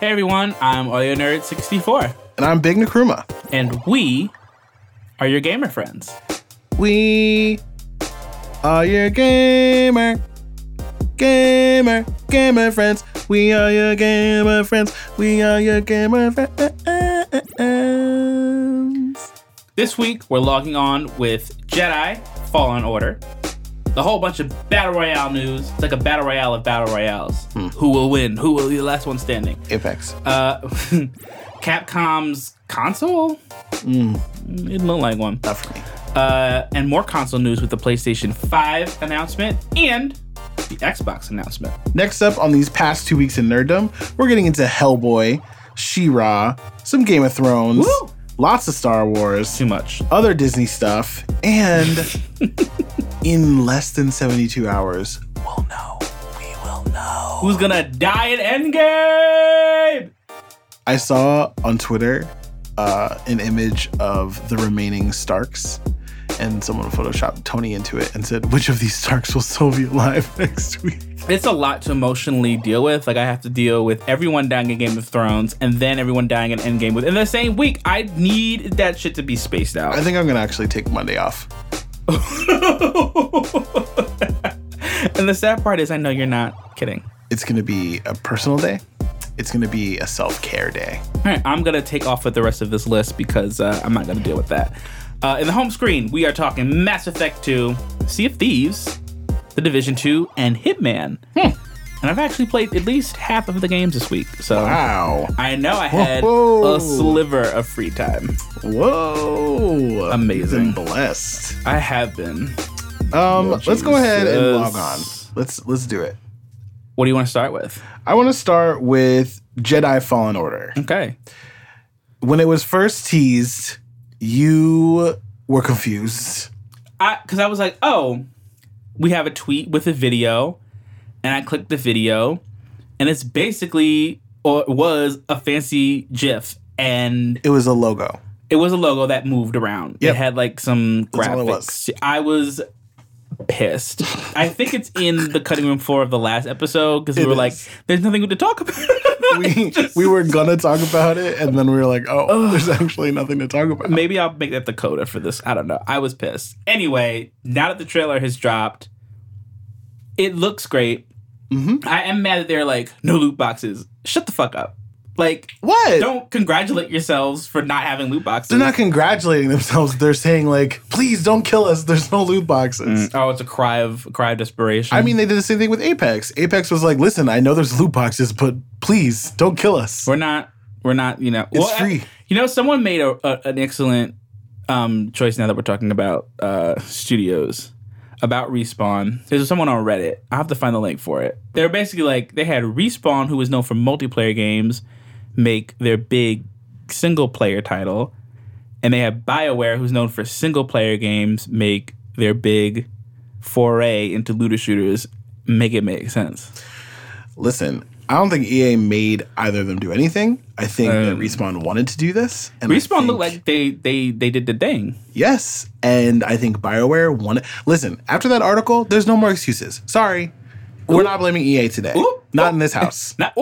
Hey everyone, I'm Audio Nerd 64, And I'm Big Nakruma. and we are your gamer friends. We are your gamer, gamer, gamer friends. We are your gamer friends. We are your gamer friends. This week we're logging on with Jedi Fallen Order, a whole bunch of battle royale news. It's like a battle royale of battle royales. Who will win? Who will be the last one standing? Apex. Uh, Capcom's console. Mm, it didn't look like one. Not for me. Uh, and more console news with the PlayStation 5 announcement and the Xbox announcement. Next up on these past two weeks in nerddom, we're getting into Hellboy, She-Ra, some Game of Thrones, Woo! Lots of Star Wars, Too much. other Disney stuff, and in less than 72 hours, we'll know. We will know. Who's gonna die in Endgame? I saw on Twitter uh, an image of the remaining Starks, and someone photoshopped Tony into it and said, "Which of these Starks will still be alive next week?" It's a lot to emotionally deal with. Like I have to deal with everyone dying in Game of Thrones and then everyone dying in Endgame within the same week. I need that shit to be spaced out. I think I'm gonna actually take Monday off. and the sad part is, I know you're not kidding. It's gonna be a personal day. It's gonna be a self care day. All right, I'm gonna take off with the rest of this list because uh, I'm not gonna deal with that. Uh, in the home screen, we are talking Mass Effect 2, Sea of Thieves, The Division 2, and Hitman. And I've actually played at least half of the games this week, so Wow. I know I had Whoa. a sliver of free time. Whoa. Amazing. Been blessed. I have been. Um, let's go ahead and log on. Let's let's do it. What do you want to start with? I want to start with Jedi Fallen Order. Okay. When it was first teased, you were confused. I because I was like, oh, we have a tweet with a video, and I clicked the video, and it's basically or it was a fancy GIF, and It was a logo. it was a logo that moved around. Yep. It had like some That's all it graphics. I was pissed. I think it's in the cutting room floor of the last episode because we It were like, "There's nothing to talk about." We, we were gonna talk about it, and then we were like, "Oh, there's actually nothing to talk about." Maybe I'll make that the coda for this. I don't know. I was pissed. Anyway, now that the trailer has dropped, it looks great. Mhm. I am mad that they're like, no loot boxes. Shut the fuck up. Like, What? don't congratulate yourselves for not having loot boxes. They're not congratulating themselves. They're saying like, "Please don't kill us. There's no loot boxes." oh, it's a cry of a cry of desperation. I mean, they did the same thing with Apex. Apex was like, "Listen, I know there's loot boxes, but please don't kill us." we're not. We're not. You know, It's I- free. you know, someone made a, a, an excellent um, choice. Now that we're talking about uh, studios, about respawn. There's someone on Reddit. I have to find the link for it. They're basically like they had respawn, who was known for multiplayer games, make their big single player title, and they have Bioware, who's known for single player games, make their big foray into looter shooters. Make it make sense. Listen, I don't think EA made either of them do anything. I think that Respawn wanted to do this. And Um, Respawn think- looked like they they they did the thing. yes, and I think Bioware wanted. Listen, after that article, there's no more excuses. Sorry, we're not blaming EA today. Oop. Not in this house. Not.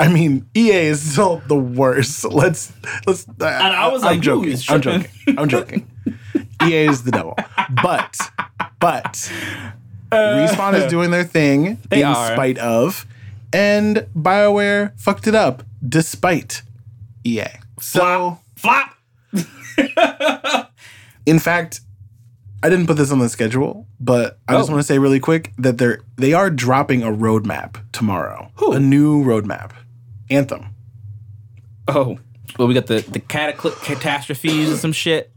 I mean, EA is still the worst. Let's let's. Uh, and I was I'm like, joking. I'm joking. I'm joking. EA is the devil, but but uh, Respawn is doing their thing in are. spite of, and Bioware fucked it up despite EA. So, Flop. in fact, I didn't put this on the schedule, but I just Oh. want to say really quick that they're they are dropping a roadmap tomorrow. Who? A new roadmap. Anthem. Oh, well, we got the the catacly- catastrophes and some shit.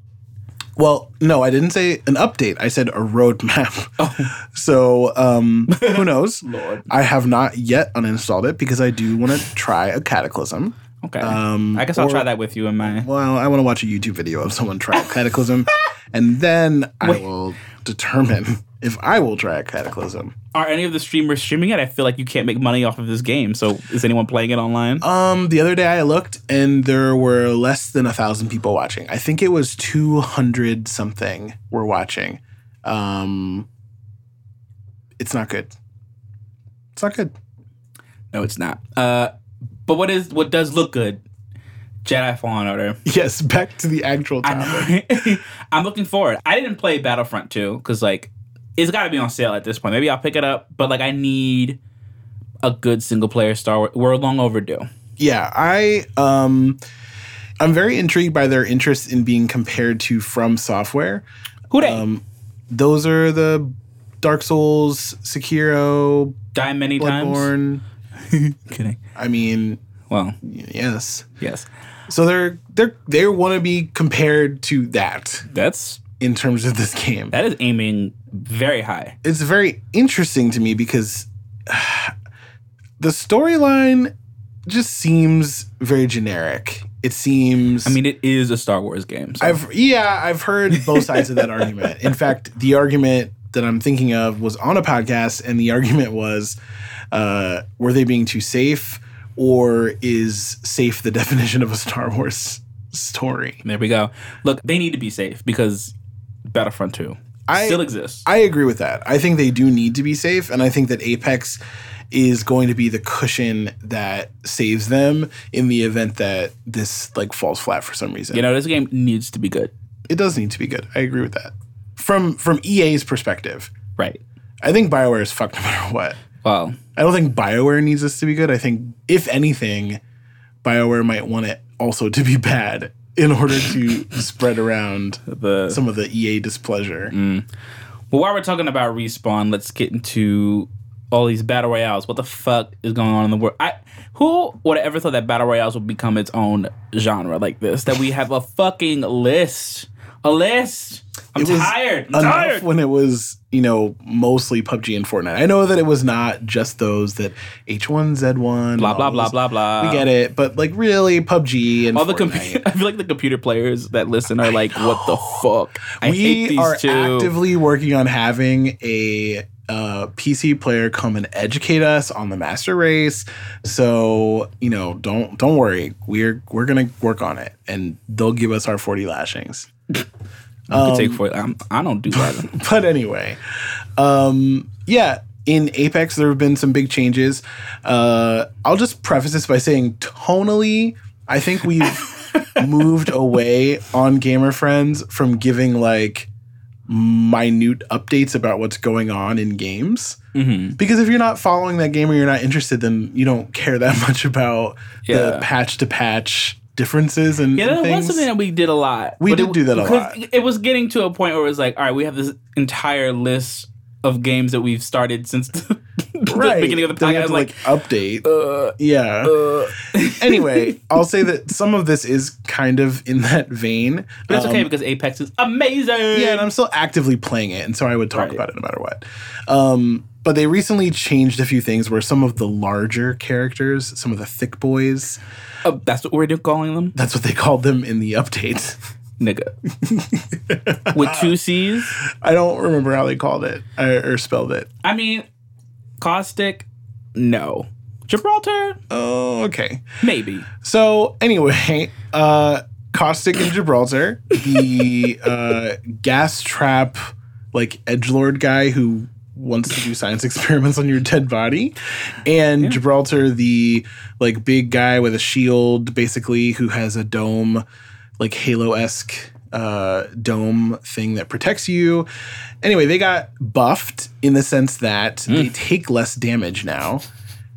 Well, no, I didn't say an update. I said a roadmap. Oh. So, um, who knows? Lord. I have not yet uninstalled it because I do want to try a Cataclysm. Okay, Um, I guess I'll or- try that with you in my. Well, I want to watch a YouTube video of someone try a Cataclysm, and then I will determine if I will try a Cataclysm. Are any of the streamers streaming it? I feel like you can't make money off of this game. So is anyone playing it online? Um, the other day I looked, and there were less than a thousand people watching. I think it was two hundred something were watching. Um, it's not good. It's not good. no, it's not. Uh, But what is what does look good? Jedi Fallen Order. Yes, back to the actual topic. I'm looking forward. I didn't play Battlefront 2 because like it's got to be on sale at this point. Maybe I'll pick it up, but like I need a good single player Star Wars. We're long overdue. Yeah, I um I'm very intrigued by their interest in being compared to From Software. Who they Um those are the Dark Souls, Sekiro, die many times? Bloodborne. Kidding. I mean, Well, yes. yes, So they're they're they want to be compared to that that's in terms of this game. that is aiming very high. it's very interesting to me because the storyline just seems very generic. It seems I mean, it is a Star Wars game. So. I've yeah, I've heard both sides of that argument. In fact, the argument that I'm thinking of was on a podcast, and the argument was, uh, were they being too safe, or is safe the definition of a Star Wars story? there we go. Look, they need to be safe because Battlefront 2 I- still exists. I agree with that. I think they do need to be safe, and I think that Apex is going to be the cushion that saves them in the event that this like falls flat for some reason. you know, this game needs to be good. it does need to be good. I agree with that. From from EA's perspective, Right. I think BioWare is fucked no matter what. Well, I don't think BioWare needs this to be good. I think, if anything, BioWare might want it also to be bad in order to spread around the some of the EA displeasure. Mm. Well, while we're talking about respawn, let's get into all these battle royales. What the fuck is going on in the world? I who would have ever thought that battle royales would become its own genre like this? That we have a fucking list, a list. I'm It was tired. I'm Enough tired. when it was, you know, mostly PUBG and Fortnite. I know that it was not just those that H1Z1, Blah blah blah blah blah. We get it, but like really, PUBG and All the Fortnite. computer. I feel like the computer players that listen are like, "What the fuck?" I hate we these are two. actively working on having a uh, PC player come and educate us on the master race. So you know, don't don't worry. We're we're gonna work on it, and they'll give us our forty lashings. I could take for I'm, I don't do that. But anyway, um, yeah. In Apex, there have been some big changes. Uh, I'll just preface this by saying, tonally, I think we've moved away on Gamer Friends from giving like minute updates about what's going on in games. Mhm. Because if you're not following that game or you're not interested, then you don't care that much about Yeah. the patch to patch differences and, Yeah, that was something that we did a lot. We But did it- do that a lot. It was getting to a point where it was like, all right, we have this entire list of games that we've started since the, the beginning of the Then we have podcast. to, Like, update. uh, yeah. uh. anyway, I'll say that some of this is kind of in that vein. but it's okay Um, because Apex is amazing. Yeah, and I'm still actively playing it, and so I would talk Right. about it no matter what. Um, but they recently changed a few things where some of the larger characters, some of the thick boys, Oh, that's what we're calling them, that's what they called them in the update. nigga. With two C's. I don't remember how they called it or, or spelled it. I mean, caustic. No. Gibraltar. Oh, okay. Maybe. So anyway, uh Caustic and Gibraltar, the uh gas trap like edge lord guy who wants to do science experiments on your dead body, and Gibraltar, the like big guy with a shield, basically who has a dome, like Halo esque uh, dome thing that protects you. Anyway, they got buffed in the sense that they take less damage now.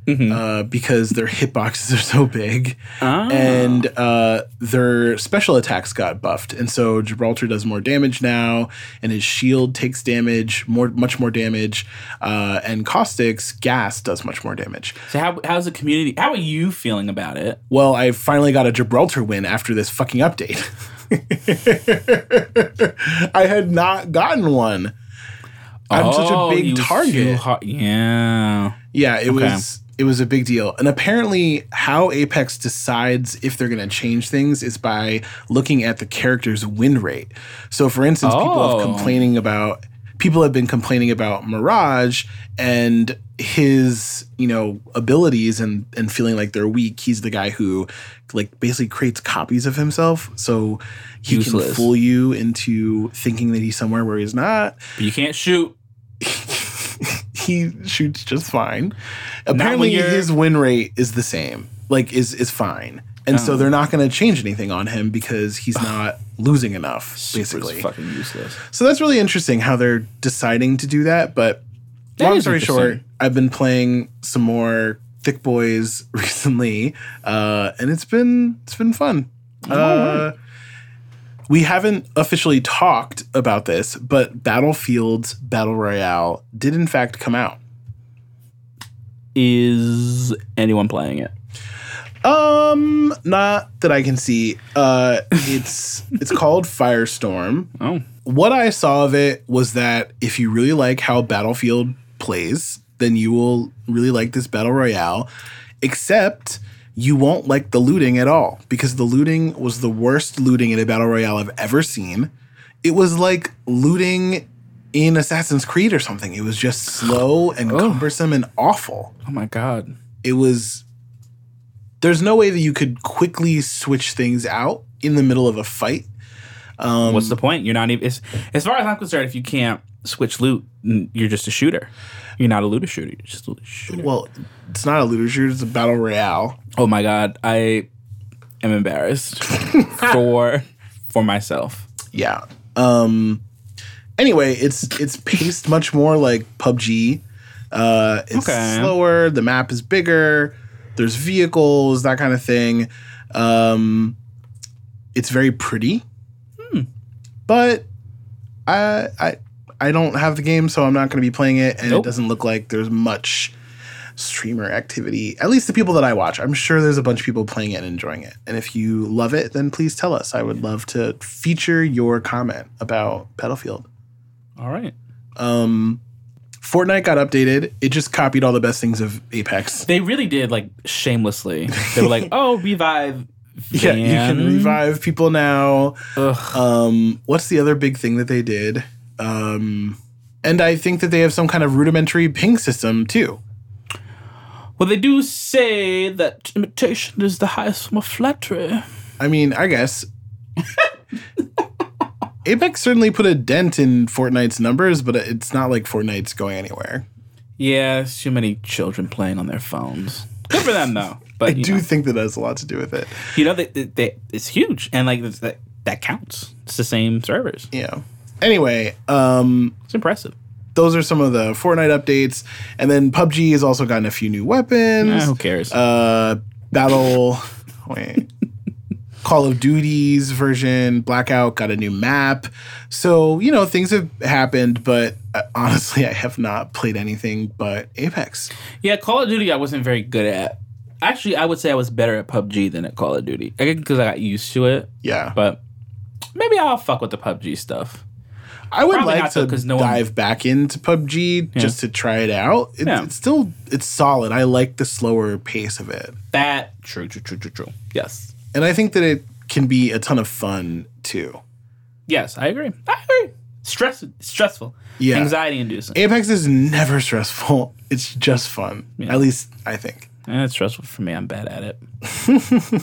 Uh, because their hitboxes are so big Ah. and uh, their special attacks got buffed, and so Gibraltar does more damage now, and his shield takes damage, more, much more damage, uh, and Caustic's gas does much more damage. So how how's the community? How are you feeling about it? Well, I finally got a Gibraltar win after this fucking update. I had not gotten one. I'm such a Oh, big target. Yeah. Yeah, it was it was a big deal. And apparently how Apex decides if they're going to change things is by looking at the character's win rate. So for instance, people Oh. have complaining about people have been complaining about Mirage and his, you know, abilities and and feeling like they're weak. He's the guy who like basically creates copies of himself so he can fool you into thinking that he's somewhere where he's not But you can't shoot. he shoots just fine. Apparently, his win rate is the same. like is is fine. And so they're not going to change anything on him because he's not losing enough, basically. Fucking useless. So that's really interesting how they're deciding to do that. But That long story short. I've been playing some more Thick Boys recently, uh, and it's been it's been fun. Uh, we haven't officially talked about this, but Battlefield's Battle Royale did in fact come out. Is anyone playing it? Um, not that I can see. Uh, it's it's called Firestorm. Oh, what I saw of it was that if you really like how Battlefield plays, then you will really like this battle royale. Except you won't like the looting at all because the looting was the worst looting in a battle royale I've ever seen. It was like looting in Assassin's Creed or something. It was just slow and cumbersome and awful. oh my god. It was there's no way that you could quickly switch things out in the middle of a fight. Um, What's the point? You're not even. As far as I'm concerned, if you can't switch loot, you're just a shooter. You're not a looter shooter. You're just a looter shooter. Well, it's not a looter shooter, it's a battle royale. Oh my god, I am embarrassed for for myself. Yeah. Um anyway, it's it's paced much more like PUBG. Uh it's Okay. slower, the map is bigger, there's vehicles, that kind of thing. Um it's very pretty. hmm. But I I I don't have the game, so I'm not going to be playing it, and Nope. it doesn't look like there's much streamer activity. At least the people that I watch, I'm sure there's a bunch of people playing it and enjoying it. And if you love it, then please tell us. I would love to feature your comment about Battlefield. All right. Um, Fortnite got updated. It just copied all the best things of Apex. They really did like shamelessly. They were like, "Oh, revive." Yeah, you can revive people now. Ugh. Um, what's the other big thing that they did? Um, and I think that they have some kind of rudimentary ping system too. Well, they do say that imitation is the highest form of flattery. I mean, I guess Apex certainly put a dent in Fortnite's numbers, but it's not like Fortnite's going anywhere. Yeah, it's too many children playing on their phones. Good for them though. But I do know, think that has a lot to do with it. you know that they, they, it's huge, and like that that counts. It's the same servers. Yeah. Anyway, um, It's impressive. those are some of the Fortnite updates, and then PUBG has also gotten a few new weapons. Eh, who cares? Uh, Battle, wait, Call of Duty's version, Blackout got a new map. So you know things have happened, but uh, honestly, I have not played anything but Apex. yeah, Call of Duty I wasn't very good at. Actually, I would say I was better at PUBG than at Call of Duty. I because I got used to it. Yeah, But maybe I'll fuck with the PUBG stuff. I would probably like not, though, to 'cause no one- dive back into PUBG just to try it out. It, Yeah. It's still it's solid. I like the slower pace of it, That true, true, true, true, true. Yes, and I think that it can be a ton of fun too. yes, I agree. I agree. Stress, stressful, Yeah. anxiety inducing. Apex is never stressful. It's just fun. At least I think. Eh, it's stressful for me. I'm bad at it.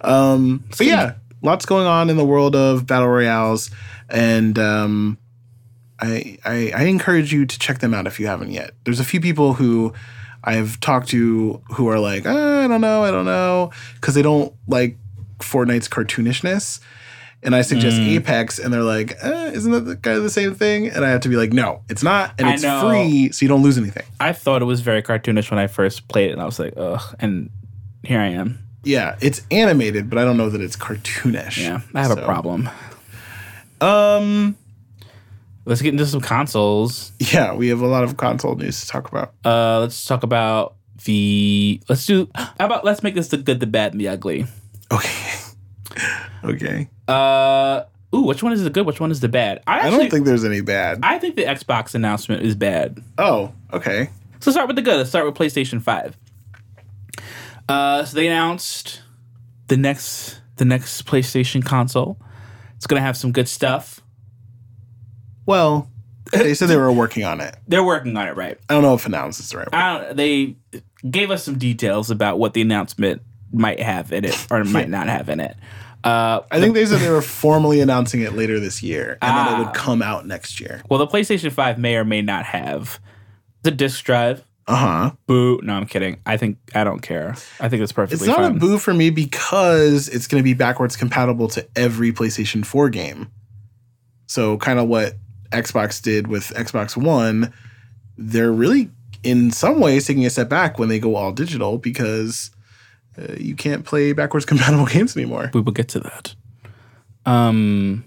Um, but yeah, lots going on in the world of battle royales, and um, I, I I encourage you to check them out if you haven't yet. There's a few people who I've talked to who are like, "Ah, I don't know, I don't know, because they don't like Fortnite's cartoonishness. And I suggest Mm. Apex, and they're like, eh, "Isn't that the, kind of the same thing?" And I have to be like, "No, it's not, and I it's know. free, so you don't lose anything." I thought it was very cartoonish when I first played it, and I was like, ugh. And here I am. Yeah, it's animated, but I don't know that it's cartoonish. Yeah, I have a problem. Um, Let's get into some consoles. yeah, we have a lot of console news to talk about. Uh, let's talk about the. Let's do. How about let's make this the good, the bad, and the ugly. Okay. okay. Uh, ooh, which one is the good? Which one is the bad? I, I don't think there's any bad. I think the Xbox announcement is bad. Oh, okay. So start with the good. Let's start with PlayStation Five. Uh, so they announced the next the next PlayStation console. It's gonna have some good stuff. Well, they said they were working on it. They're working on it, right? I don't know if announced is the right word. I don't. They gave us some details about what the announcement might have in it or might not have in it. Uh, I think they said they were formally announcing it later this year, and then it Ah. would come out next year. well, the PlayStation Five may or may not have the disc drive. Uh huh. Boo. No, I'm kidding. I think I don't care. I think it's perfectly. It's not fine. a boo for me because it's going to be backwards compatible to every PlayStation 4 game. So, kind of what Xbox did with Xbox One, they're really, in some ways, taking a step back when they go all digital because uh, you can't play backwards compatible games anymore. we will get to that. Um,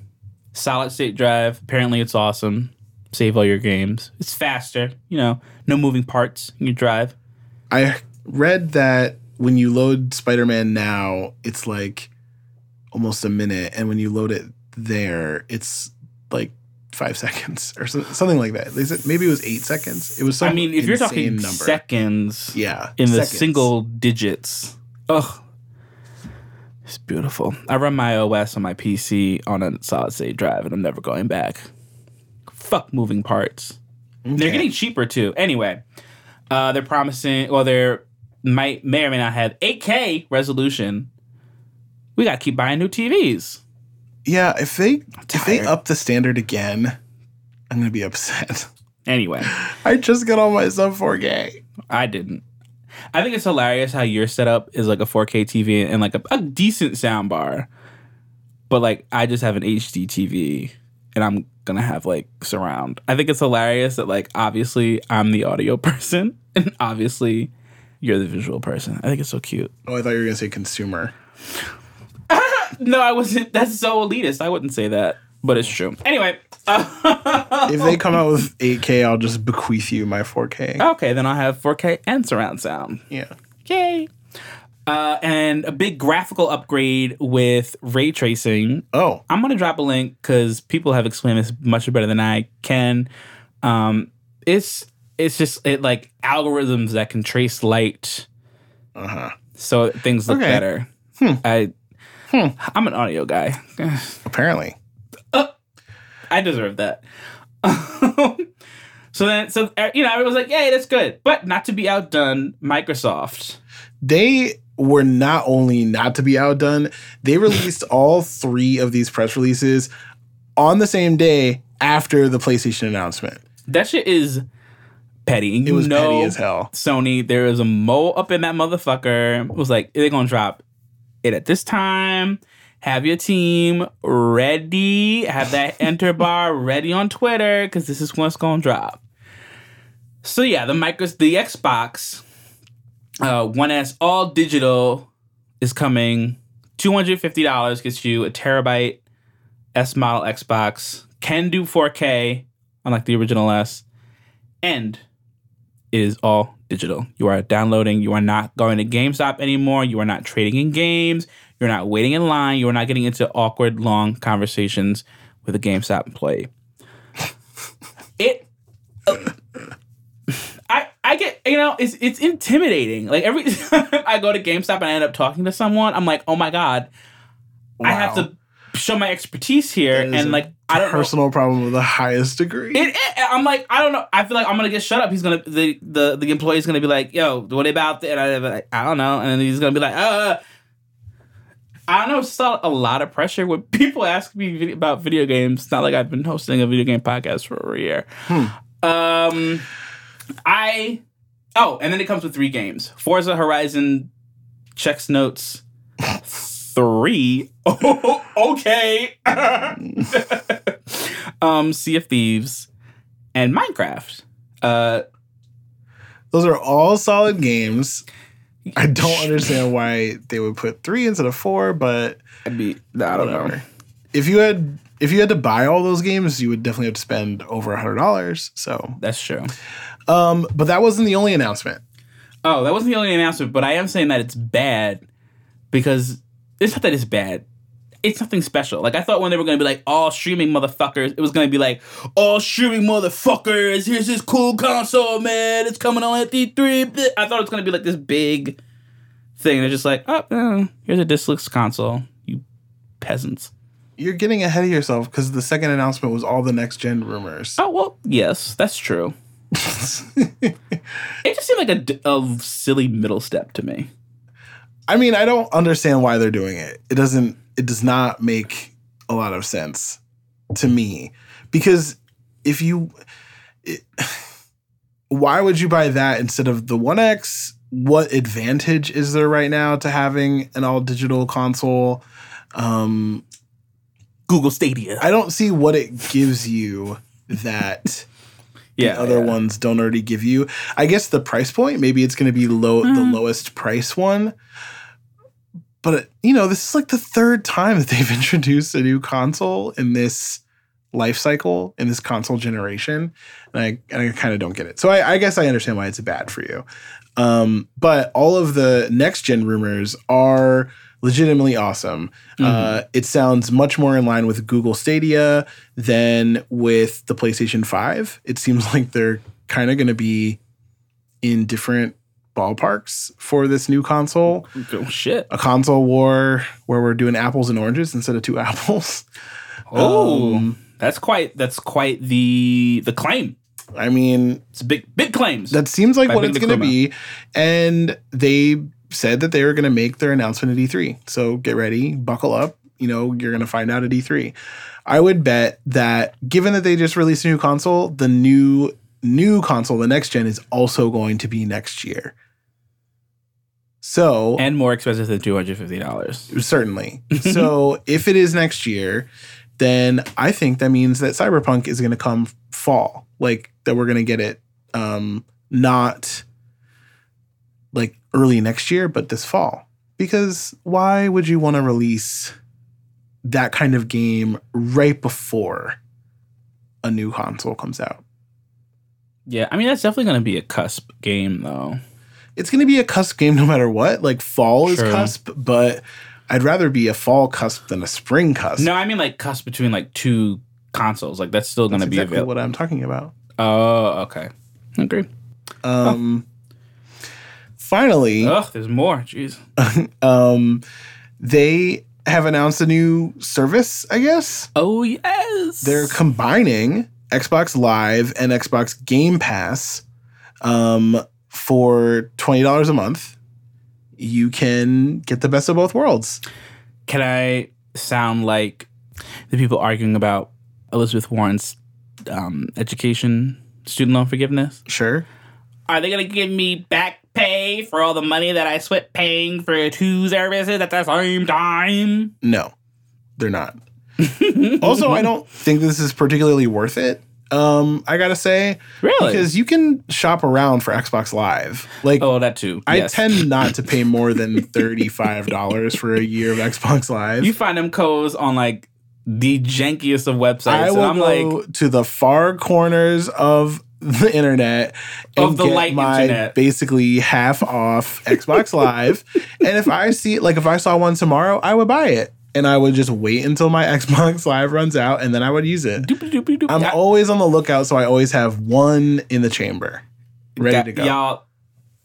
solid state drive. Apparently, it's awesome. Save all your games. It's faster. You know, no moving parts in your drive. I read that when you load Spider Man now, it's like almost a minute. And when you load it there, it's like five seconds or so, something like that. They said maybe it was eight seconds. It was some I mean, if you're talking number. seconds yeah, in the single digits, ugh, it's beautiful. I run my OS on my PC on a solid state drive, and I'm never going back. Fuck moving parts. They're getting cheaper too. Anyway, uh, they're promising. Well, they're might may or may not have 8K resolution. We gotta keep buying new TVs. Yeah, if they if they up the standard again, I'm gonna be upset. Anyway, I just got all my sub 4K. I didn't. I think it's hilarious how your setup is like a 4K TV and like a, a decent sound bar, but like I just have an HD TV and I'm gonna have like surround. I think it's hilarious that like obviously I'm the audio person and obviously you're the visual person. I think it's so cute. Oh, I thought you were gonna say consumer. No, I wasn't. That's so elitist. I wouldn't say that, but it's true. Anyway, If they come out with 8K, I'll just bequeath you my 4K. okay, then I'll have 4K and surround sound. Yeah. Yay! Uh, and a big graphical upgrade with ray tracing. Oh, I'm gonna drop a link because people have explained this much better than I can. Um, it's it's just it like algorithms that can trace light, uh huh. so things look Okay. better. Hmm. I I'm an audio guy. Apparently. I deserve that. so then, so uh, you know, everyone was like, "Yay, that's good," but not to be outdone, Microsoft. They were not only not to be outdone, they released all three of these press releases on the same day after the PlayStation announcement. That shit is petty. And It was know, petty as hell. Sony, there is a mole up in that motherfucker. It was like, they're gonna drop it at this time. Have your team ready. Have that enter bar ready on Twitter because this is what's gonna drop. So yeah, the micros, the Xbox uh, One S all digital is coming. Two hundred fifty dollars gets you a terabyte S model Xbox. Can do 4K, unlike the original S, and it is all digital. You are downloading. You are not going to GameStop anymore. You are not trading in games. You're not waiting in line. You are not getting into awkward, long conversations with a GameStop employee. It. uh, I I get you know it's it's intimidating. Like every time I go to GameStop and I end up talking to someone, I'm like, oh my god, I have to show my expertise here, and like I don't know. Personal problem of the highest degree. It, it- I'm like, I don't know. I feel like I'm gonna get shut up. He's gonna the the the employee's gonna be like, "Yo, what about that?" And I'd like, I don't know. And then he's gonna be like, "Uh." I don't know. It's still a lot of pressure when people ask me about video games. It's not like I've been hosting a video game podcast for over a year. Um, I oh, and then it comes with three games: Forza Horizon, checks notes. Three. Oh, okay. um, Sea of Thieves and Minecraft. Uh, Those are all solid games. I don't understand why they would put three instead of four, but I'd be, I don't know. If you had if you had to buy all those games, you would definitely have to spend over a hundred dollars. So, That's true. Um, but that wasn't the only announcement. Oh, that wasn't the only announcement, but I am saying that it's bad because it's not that it's bad. It's nothing special. Like I thought when they were gonna be like all streaming motherfuckers, it was gonna be like all streaming motherfuckers. Here's this cool console, man. It's coming on at E3. I thought it was gonna be like this big thing. They're just like, oh, uh, here's a discless console. You peasants. You're getting ahead of yourself because the second announcement was all the next gen rumors. Oh well, yes, that's true. It just seemed like a silly middle step to me. I mean, I don't understand why they're doing it. It doesn't. It does not make a lot of sense to me because if you, it, why would you buy that instead of the One X? What advantage is there right now to having an all digital console? Um, Google Stadia. I don't see what it gives you that yeah, the other yeah. ones don't already give you. I guess the price point, maybe it's going to be low, the Mhm. lowest price one. But you know, this is like the third time that they've introduced a new console in this life cycle in this console generation, and I, and I kind of don't get it. So I, I guess I understand why it's bad for you. Um, but all of the next gen rumors are legitimately awesome. Uh, it sounds much more in line with Google Stadia than with the PlayStation 5. It seems like they're kind of going to be in different ballparks for this new console. Oh shit. A console war where we're doing apples and oranges instead of two apples. Oh, Um, that's quite that's quite the the claim. I mean, It's big big claims. that seems like what it's going to be. And they said that they were going to make their announcement at E3. So get ready, buckle up. You know, you're going to find out at E3. I would bet that given that they just released a new console, the new new console, the next gen, is also going to be next year. So and more expensive than two hundred fifty dollars. certainly. so if it is next year, then I think that means that Cyberpunk is going to come fall. Like that we're going to get it um not like early next year, but this fall. Because why would you want to release that kind of game right before a new console comes out? Yeah, I mean that's definitely going to be a cusp game though. It's going to be a cusp game no matter what. Like fall is cusp, but I'd rather be a fall cusp than a spring cusp. No, I mean like cusp between like two consoles. Like that's still going to be exactly available. what I'm talking about. Oh, okay. Agree. Um, Finally, Ugh, there's more. Jeez. um, they have announced a new service. I guess Oh yes. they're combining Xbox Live and Xbox Game Pass um, for twenty dollars a month. You can get the best of both worlds. Can I sound like the people arguing about Elizabeth Warren's um, education student loan forgiveness? Sure. Are they gonna give me back for all the money that I spent paying for two services at the same time? No, they're not. also, I don't think this is particularly worth it. Um, I gotta say, Really? because you can shop around for Xbox Live. Like, oh, that too. I Yes. tend not to pay more than thirty-five dollars for a year of Xbox Live. You find them codes on like the jankiest of websites. I will I'm go like, to the far corners of the internet and Of the get light my internet. basically half off Xbox Live. and if I see like if I saw one tomorrow, I would buy it. And I would just wait until my Xbox Live runs out and then I would use it. I'm always on the lookout, so I always have one in the chamber ready Got- to go. Y'all,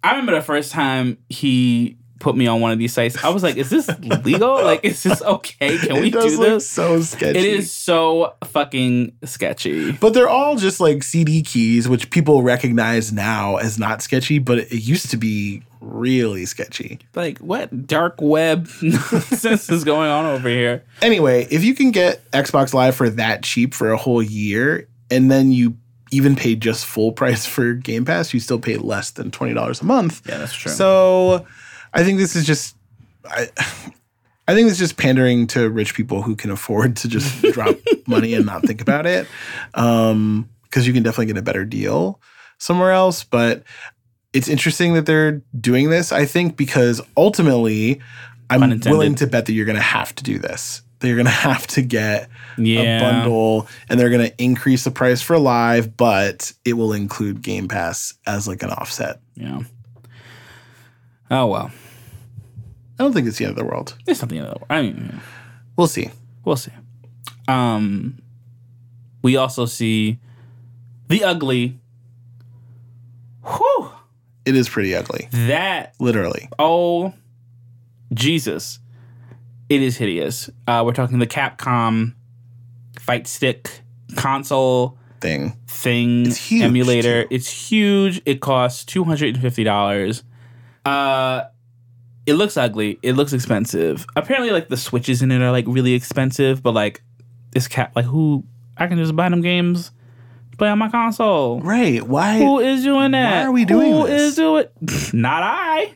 I remember the first time he put me on one of these sites. I was like, "Is this legal? like, is this okay? Can we do this?" so sketchy. It is so fucking sketchy. But they're all just like CD keys, which people recognize now as not sketchy, but it used to be really sketchy. Like, what dark web nonsense is going on over here? Anyway, if you can get Xbox Live for that cheap for a whole year, and then you even pay just full price for Game Pass, you still pay less than $20 a month. Yeah, that's true. So I think this is just. I, I think it's just pandering to rich people who can afford to just drop money and not think about it. Um, because you can definitely get a better deal somewhere else. But it's interesting that they're doing this, I think, because ultimately I'm Pun intended. willing to bet that you're gonna have to do this. That you're gonna have to get yeah, a bundle and they're gonna increase the price for live, but it will include Game Pass as like an offset. Yeah. Oh well, I don't think it's the end of the world. there's something. Other. I mean, yeah. We'll see. we'll see. Um, we also see the ugly. Whew, It is pretty ugly. that Literally. oh Jesus, it is hideous. Uh, we're talking the Capcom Fight Stick console Thing. thing It's huge, emulator. too. It's huge. It costs two hundred and fifty dollars. Uh, it looks ugly. It looks expensive. Apparently, like the switches in it are like really expensive. But like this cat, like who I can just buy them games play on my console. Right. Why? Who is doing that? Why are we doing Who this? is doing? Not I.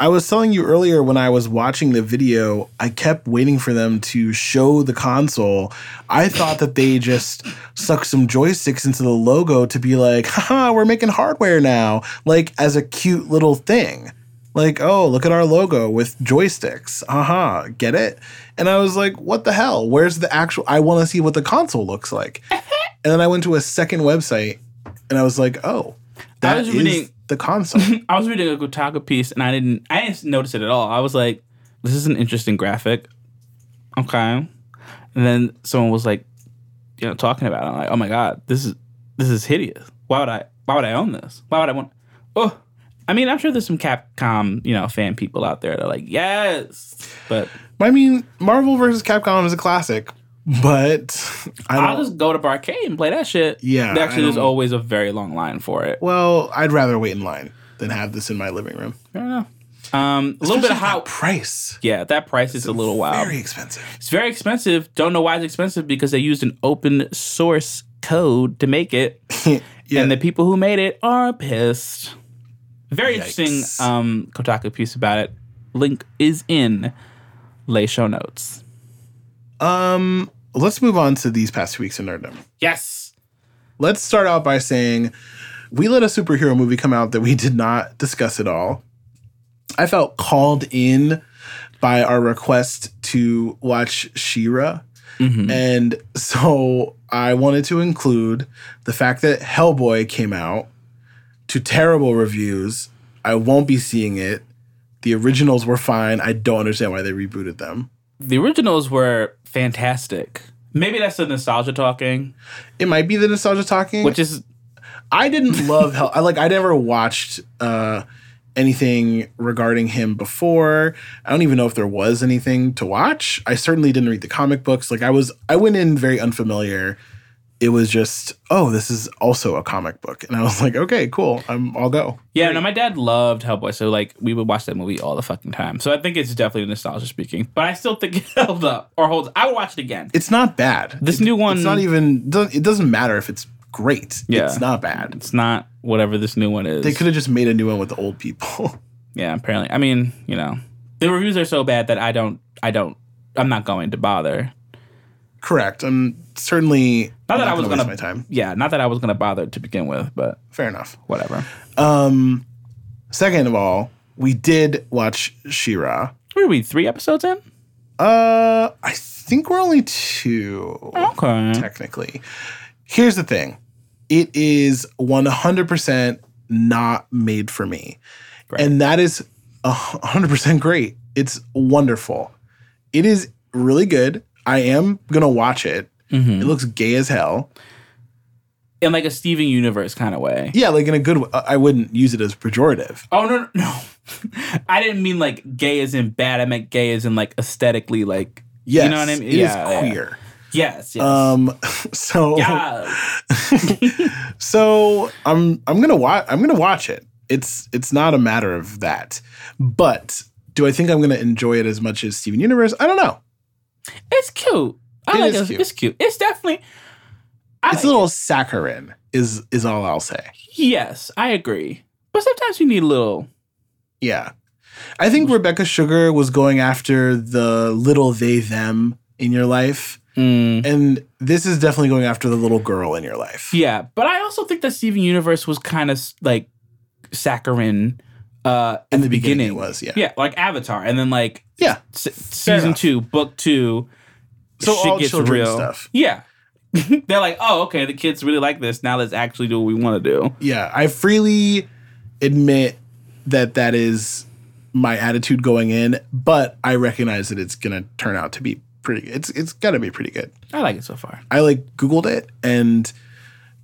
I was telling you earlier when I was watching the video, I kept waiting for them to show the console. I thought that they just sucked some joysticks into the logo to be like, haha, we're making hardware now, like as a cute little thing. Like, oh, look at our logo with joysticks. Haha, get it? And I was like, what the hell? Where's the actual? I want to see what the console looks like. and then I went to a second website and I was like, oh, that was is reading- the console. I was reading a Kotaku piece and I didn't I didn't notice it at all. I was like, this is an interesting graphic. Okay. And then someone was like, you know, talking about it. I'm like, oh my God, this is this is hideous. Why would I why would I own this? Why would I want oh I mean, I'm sure there's some Capcom, you know, fan people out there that are like, yes. But I mean, Marvel versus Capcom is a classic, but I I'll just go to Barcade and play that shit. Yeah, Actually, there's always a very long line for it. well, I'd rather wait in line than have this in my living room. Fair don't. Um, a little bit of how, price. yeah, that price is a little wild. Very expensive. It's very expensive. Don't know why it's expensive because they used an open source code to make it, yeah, and the people who made it are pissed. Very interesting um, Kotaku piece about it. Link is in lay show notes. um, let's move on to these past two weeks in nerddom. Yes. Let's start out by saying we let a superhero movie come out that we did not discuss at all. I felt called in by our request to watch She-Ra. And so I wanted to include the fact that Hellboy came out to terrible reviews. I won't be seeing it. The originals were fine. I don't understand why they rebooted them. The originals were fantastic. Maybe that's the nostalgia talking, It might be the nostalgia talking. which is I didn't love Hell. I like. I never watched uh, anything regarding him before. I don't even know if there was anything to watch. I certainly didn't read the comic books. Like I was. I went in very unfamiliar. It was just, oh, this is also a comic book, and I was like, okay, cool. I'm. I'll go. yeah. No, my dad loved Hellboy, so like we would watch that movie all the fucking time. So I think it's definitely nostalgia speaking, but I still think it held up or holds. I would watch it again. It's not bad. This It- new one- It's not even. It doesn't matter if it's great. Yeah. It's not bad. It's not whatever this new one is. They could have just made a new one with the old people. Yeah, apparently. I mean, you know, the reviews are so bad that I don't, I don't, I'm not going to bother. Correct. I'm certainly Not that I was waste gonna- my time. Yeah, not that I was going to bother to begin with, but Fair enough. whatever. Um, second of all, we did watch She-Ra. What are we, three episodes in? Uh, I think we're only two Okay. technically. Here's the thing: it is 100% not made for me, Right. and that is 100% great. It's wonderful. It is really good. I am gonna watch it. Mhm. It looks gay as hell. In like a Steven Universe kind of way. Yeah, like in a good. I wouldn't use it as pejorative. Oh, no, no, no. I didn't mean like gay as in bad. I meant gay as in like aesthetically, like, Yes, you know what I mean? It is Yeah, yeah. queer. yes, yes. Um, so yeah. so I'm I'm gonna watch I'm gonna watch it. It's it's not a matter of that, but do I think I'm gonna enjoy it as much as Steven Universe? I don't know. It's cute. I It like is it. cute. It's cute. It's definitely. I It's like a little saccharine. Is is all I'll say. Yes, I agree. But sometimes you need a little. Yeah, I think Rebecca Sugar was going after the little they them in your life, Mm, and this is definitely going after the little girl in your life. yeah, but I also think that Steven Universe was kind of like saccharine uh, at In the, the beginning beginning. it was, yeah. yeah, like Avatar, and then like Yeah. se- season enough. two, book two. So shit all gets real. stuff. Yeah, they're like, oh, okay, the kids really like this. Now let's actually do what we want to do. Yeah, I freely admit that that is my attitude going in, but I recognize that it's gonna turn out to be pretty. Good. It's it's gotta be pretty good. I like it so far. I like Googled it, and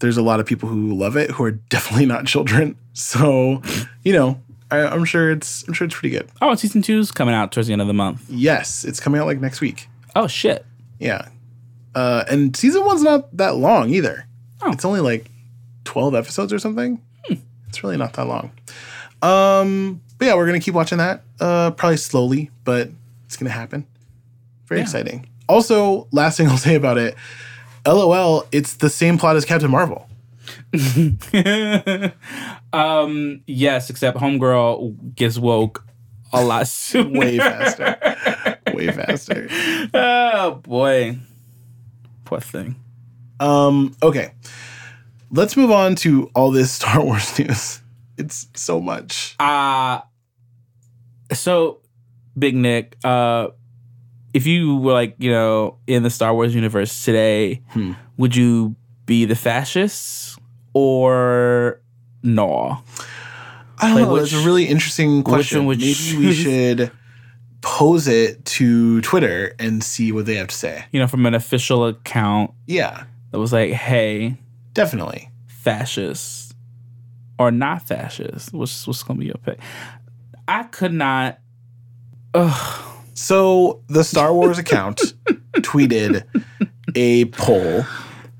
there's a lot of people who love it who are definitely not children. So, you know, I, I'm sure it's I'm sure it's pretty good. Oh, and season two's coming out towards the end of the month. Yes, it's coming out like next week. Oh shit. Yeah, uh, and season one's not that long either. Oh. It's only like twelve episodes or something. It's really not that long. Um, but yeah, we're gonna keep watching that. Uh, probably slowly, but it's gonna happen. Very Yeah. exciting. Also, last thing I'll say about it, LOL, it's the same plot as Captain Marvel. um, yes, except Homegirl gets woke a lot sooner. Way faster. Way faster. oh boy. Poor thing. Um, okay. Let's move on to all this Star Wars news. It's so much. Uh so Big Nick, uh if you were like, you know, in the Star Wars universe today, Hmm. would you be the fascists or no? I don't Like, know. which- That's a really interesting question. you Maybe we should pose it to Twitter and see what they have to say. You know, from an official account Yeah, that was like, hey, definitely. fascists or not fascists. What's what's gonna be your pick? I could not Ugh. So the Star Wars account tweeted a poll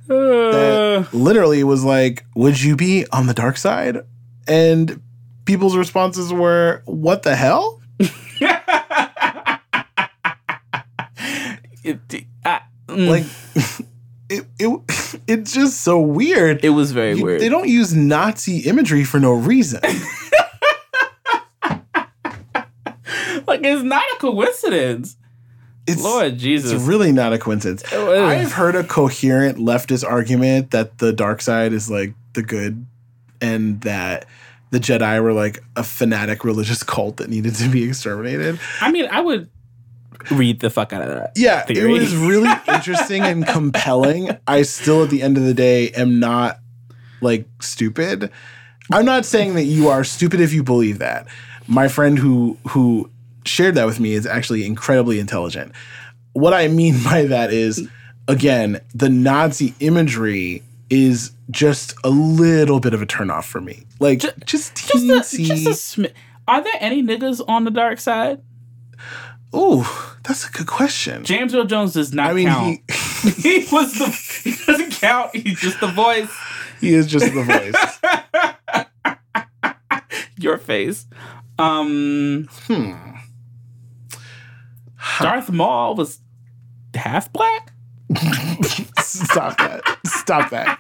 that Uh, literally was like, "Would you be on the dark side?" And people's responses were, "What the hell?" it, I- mm, Like, it, it it's just so weird. it was very You- weird. They don't use Nazi imagery for no reason. like it's not a coincidence. It's, Lord Jesus. It's really not a coincidence. I've heard a coherent leftist argument that the dark side is like the good and that the Jedi were like a fanatic religious cult that needed to be exterminated. I mean, I would read the fuck out of that. Yeah, Theory. it was really interesting and compelling. I still, at the end of the day, am not like stupid. I'm not saying that you are stupid if you believe that. My friend who who shared that with me is actually incredibly intelligent. What I mean by that is, again, the Nazi imagery is just a little bit of a turnoff for me. Like Ju- just Just a, just a smi- Are there any niggas on the dark side? oh, that's a good question. James Earl Jones does not I mean, count. he He, was the he doesn't count. He's just the voice. he is just the voice. Your face. Um Hmm. Darth Maul was half black? Stop that. Stop that.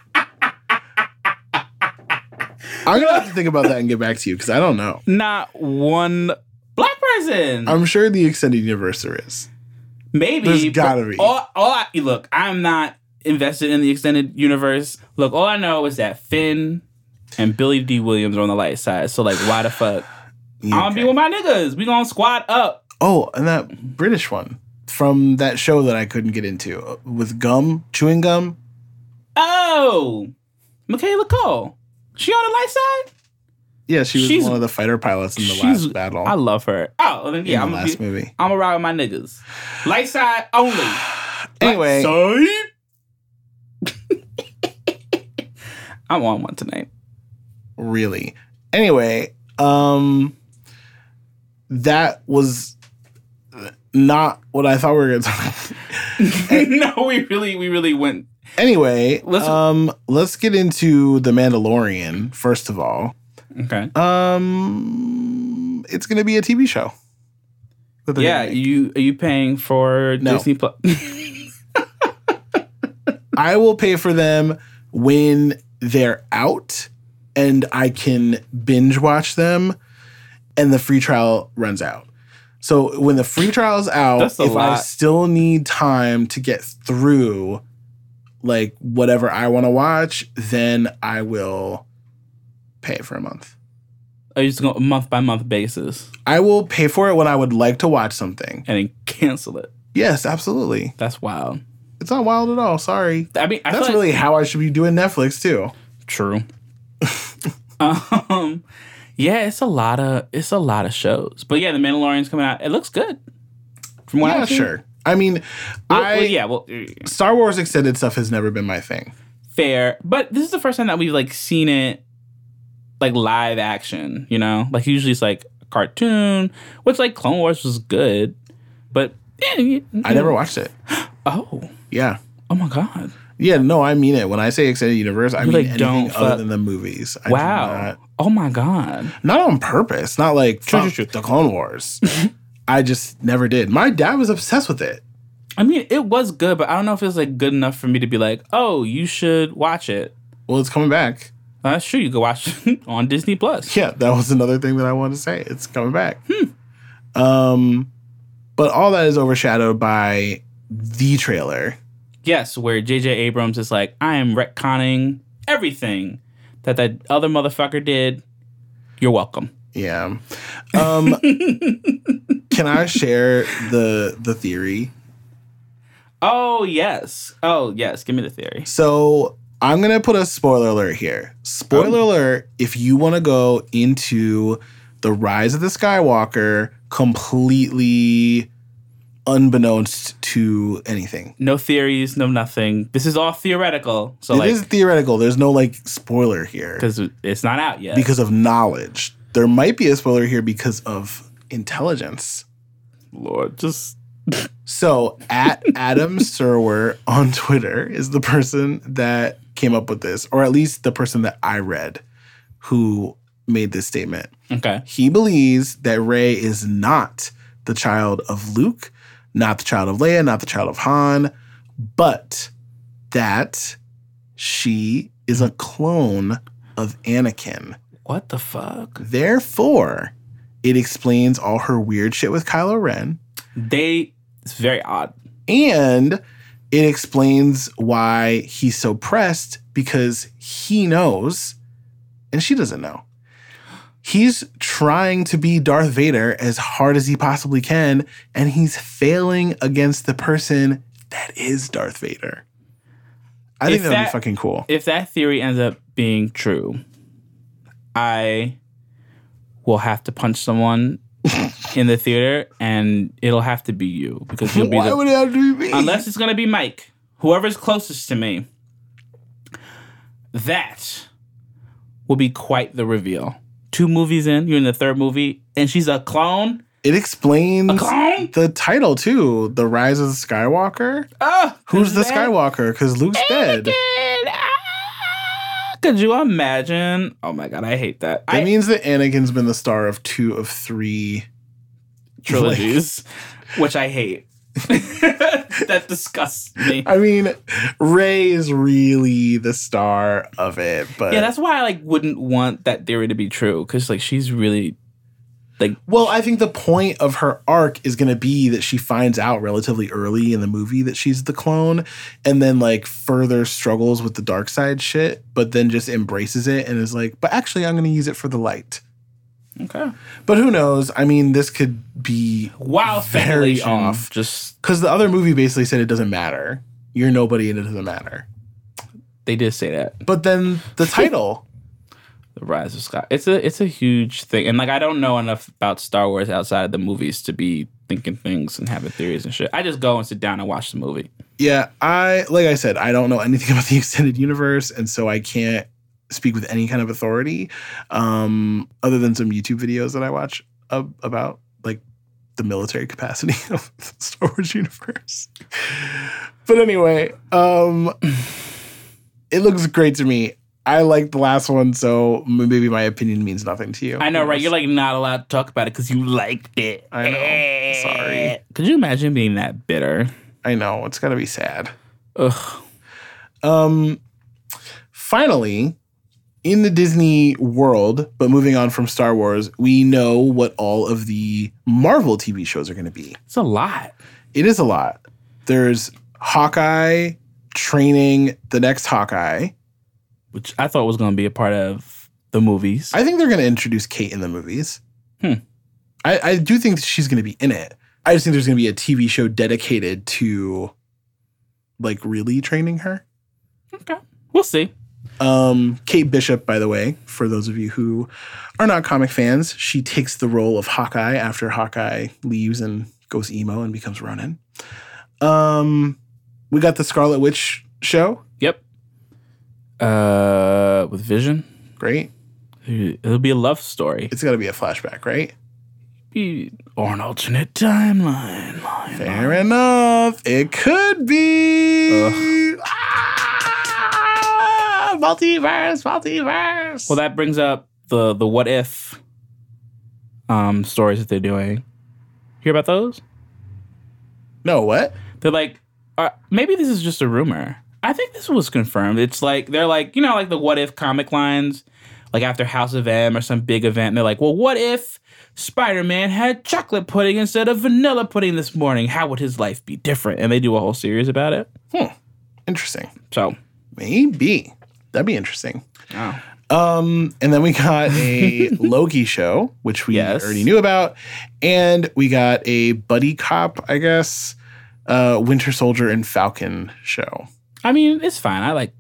I'm gonna have to think about that and get back to you because I don't know. Not one black person. I'm sure the extended universe there is. Maybe There's gotta be. All, all I, look, I'm not invested in the extended universe. Look, all I know is that Finn and Billy Dee Williams are on the light side. So like, why the fuck? I'm gonna be with my niggas. We gonna squad up. Oh, and that British one from that show that I couldn't get into uh, with gum, chewing gum. Oh, Michaela Coel. She on the light side? Yeah, she was She's- one of the fighter pilots in the last battle. I love her. Oh, then, yeah, the I'm gonna last be, movie. I'm gonna ride with my niggas. Light side only. Anyway, Light side. I want one tonight. really. Anyway, um, that was not what I thought we were gonna talk. no, we really, we really went. Anyway, Let's- um, let's get into the Mandalorian first of all. Okay. Um, it's gonna be a TV show. Yeah, you are you paying for No. Disney Plus? I will pay for them when they're out, and I can binge watch them, and the free trial runs out. So when the free trial is out, if I still need time to get through, like whatever I want to watch, then I will pay for a month. Are you just going month by month basis I will pay for it when I would like to watch something. and then cancel it? Yes, absolutely. That's wild. It's not wild at all. Sorry. I mean, I That's feel like- really how I should be doing Netflix too. True. um, yeah, it's a lot of it's a lot of shows, but yeah, the Mandalorian's coming out. It looks good. From what yeah, I've seen. sure. I mean, Well, I well, yeah, well, Star Wars extended stuff has never been my thing. fair, but this is the first time that we've like seen it like live action. You know, like usually it's like a cartoon, which like Clone Wars was good, but yeah, you- I never watched it. Oh, Yeah. oh my god! Yeah, no, I mean it. When I say extended universe, I You, mean like, anything don't other than the movies. I Wow! Oh my god! not on purpose. Not like True, true, true. the Clone Wars. I just never did. My dad was obsessed with it. I mean, it was good, but I don't know if it was like good enough for me to be like, oh, you should watch it. Well, it's coming back. That's true. You can watch it on Disney Plus. Yeah, that was another thing that I wanted to say. It's coming back. Um, but all that is overshadowed by the trailer. Yes, where J.J. Abrams is like, I am retconning everything that that other motherfucker did. You're welcome. Yeah. Um, can I share the the theory? Oh yes. Oh yes. Give me the theory. So I'm gonna put a spoiler alert here. Spoiler alert: if you want to go into the Rise of the Skywalker completely unbeknownst to anything, No theories. No nothing. This is all theoretical. So it is like, theoretical. There's no like spoiler here because it's not out yet. because of knowledge. There might be a spoiler here because of intelligence. Lord, just So at Adam Serwer on Twitter is the person that came up with this, or at least the person that I read who made this statement. okay. He believes that Rey is not the child of Luke, not the child of Leia, not the child of Han, but that she is a clone of Anakin. What the fuck? Therefore, it explains all her weird shit with Kylo Ren. They. It's very odd. And it explains why he's so pressed because he knows and she doesn't know. He's trying to be Darth Vader as hard as he possibly can, and he's failing against the person that is Darth Vader. I think If that would be fucking cool. If that theory ends up being true, I will have to punch someone in the theater, and it'll have to be you because you'll be Why the would it have to be me? unless it's gonna be Mike, whoever's closest to me. That will be quite the reveal. Two movies in, you're in the third movie, and she's a clone. it explains A clone? the title too, The Rise of the Skywalker. Oh, Who's the that- Skywalker? Because Luke's dead. Anakin! Ah! Could you imagine? Oh my god, I hate that. That I, means that Anakin's been the star of two of three trilogies, which I hate. that disgusts me. I mean, Rey is really the star of it, but Yeah, that's why I like wouldn't want that theory to be true because like she's really like well, I think the point of her arc is going to be that she finds out relatively early in the movie that she's the clone, and then like further struggles with the dark side shit, but then just embraces it and is like, "But actually, I'm going to use it for the light." Okay. But who knows? I mean, this could be Wow, Very off. Just because the other movie basically said it doesn't matter. You're nobody, and it doesn't matter. they did say that But then the title. the Rise of Scott. It's a it's a huge thing, and like I don't know enough about Star Wars outside of the movies to be thinking things and having theories and shit. I just go and sit down and watch the movie. Yeah, I like I said, I don't know anything about the extended universe, and so I can't speak with any kind of authority, um, other than some YouTube videos that I watch ab- about like the military capacity of the Star Wars universe. But anyway, um, it looks great to me. I like the last one, so maybe my opinion means nothing to you. I know, right? You're like not allowed to talk about it because you liked it. I know. Sorry. Could you imagine being that bitter? I know it's gonna be sad. Ugh. Um, finally, in the Disney world, but moving on from Star Wars, we know what all of the Marvel TV shows are going to be. It's a lot. It is a lot. There's Hawkeye training the next Hawkeye. which I thought was going to be a part of the movies. I think they're going to introduce Kate in the movies. Hmm. I, I do think she's going to be in it. I just think there's going to be a TV show dedicated to like really training her. okay, we'll see. Um, Kate Bishop, by the way, for those of you who are not comic fans, she takes the role of Hawkeye after Hawkeye leaves and goes emo and becomes Ronin. Um, we got the Scarlet Witch show. Yep. Uh, with Vision, Great. it'll be a love story. It's got to be a flashback, right? Be or an alternate timeline. line, Fair enough. It could be. Ugh. Multiverse, multiverse. Well, that brings up the the what if um stories that they're doing. Hear about those? no, what? They're like, uh, maybe this is just a rumor. I think this was confirmed. It's like they're like, you know, like the what if comic lines, like after House of M or some big event. They're like, well, what if Spider Man had chocolate pudding instead of vanilla pudding this morning? How would his life be different? And they do a whole series about it. Hmm. Interesting. So, Maybe that'd be interesting. oh. Um, and then we got a Loki show, which we Yes. already knew about, and we got a buddy cop, I guess, uh, Winter Soldier and Falcon show. I mean, it's fine. I like.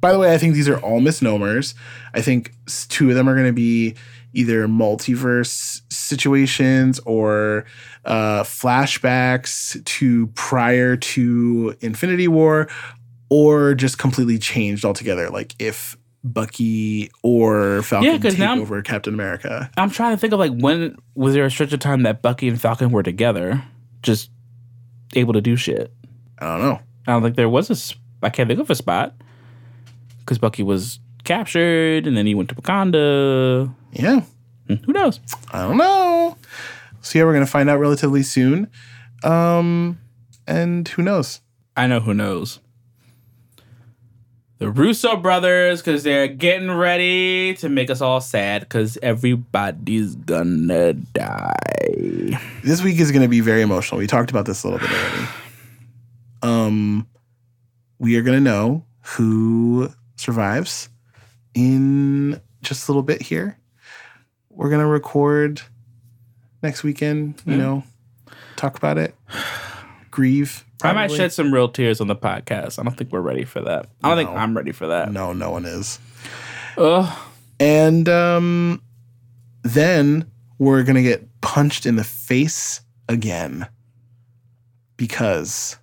By the way, I think these are all misnomers. I think two of them are going to be either multiverse situations or uh, flashbacks to prior to Infinity War, or just completely changed altogether. Like if Bucky or Falcon Yeah, take now over Captain America. I'm trying to think of like when was there a stretch of time that Bucky and Falcon were together, just able to do shit. I don't know. I don't think there was a. s- I can't think of a spot because Bucky was captured and then he went to Wakanda. Yeah, Who knows? I don't know. So yeah, we're gonna find out relatively soon. Um, and who knows? I know who knows. The Russo brothers, because they're getting ready to make us all sad because everybody's gonna die. this week is to be very emotional. We talked about this a little bit already. Um, we are to know who survives in just a little bit here. We're to record next weekend, you Yeah. know, talk about it, grieve. I might shed some real tears on the podcast. I don't think we're ready for that. I don't think I'm ready for that. No, no one is. Ugh. And um, then we're going to get punched in the face again because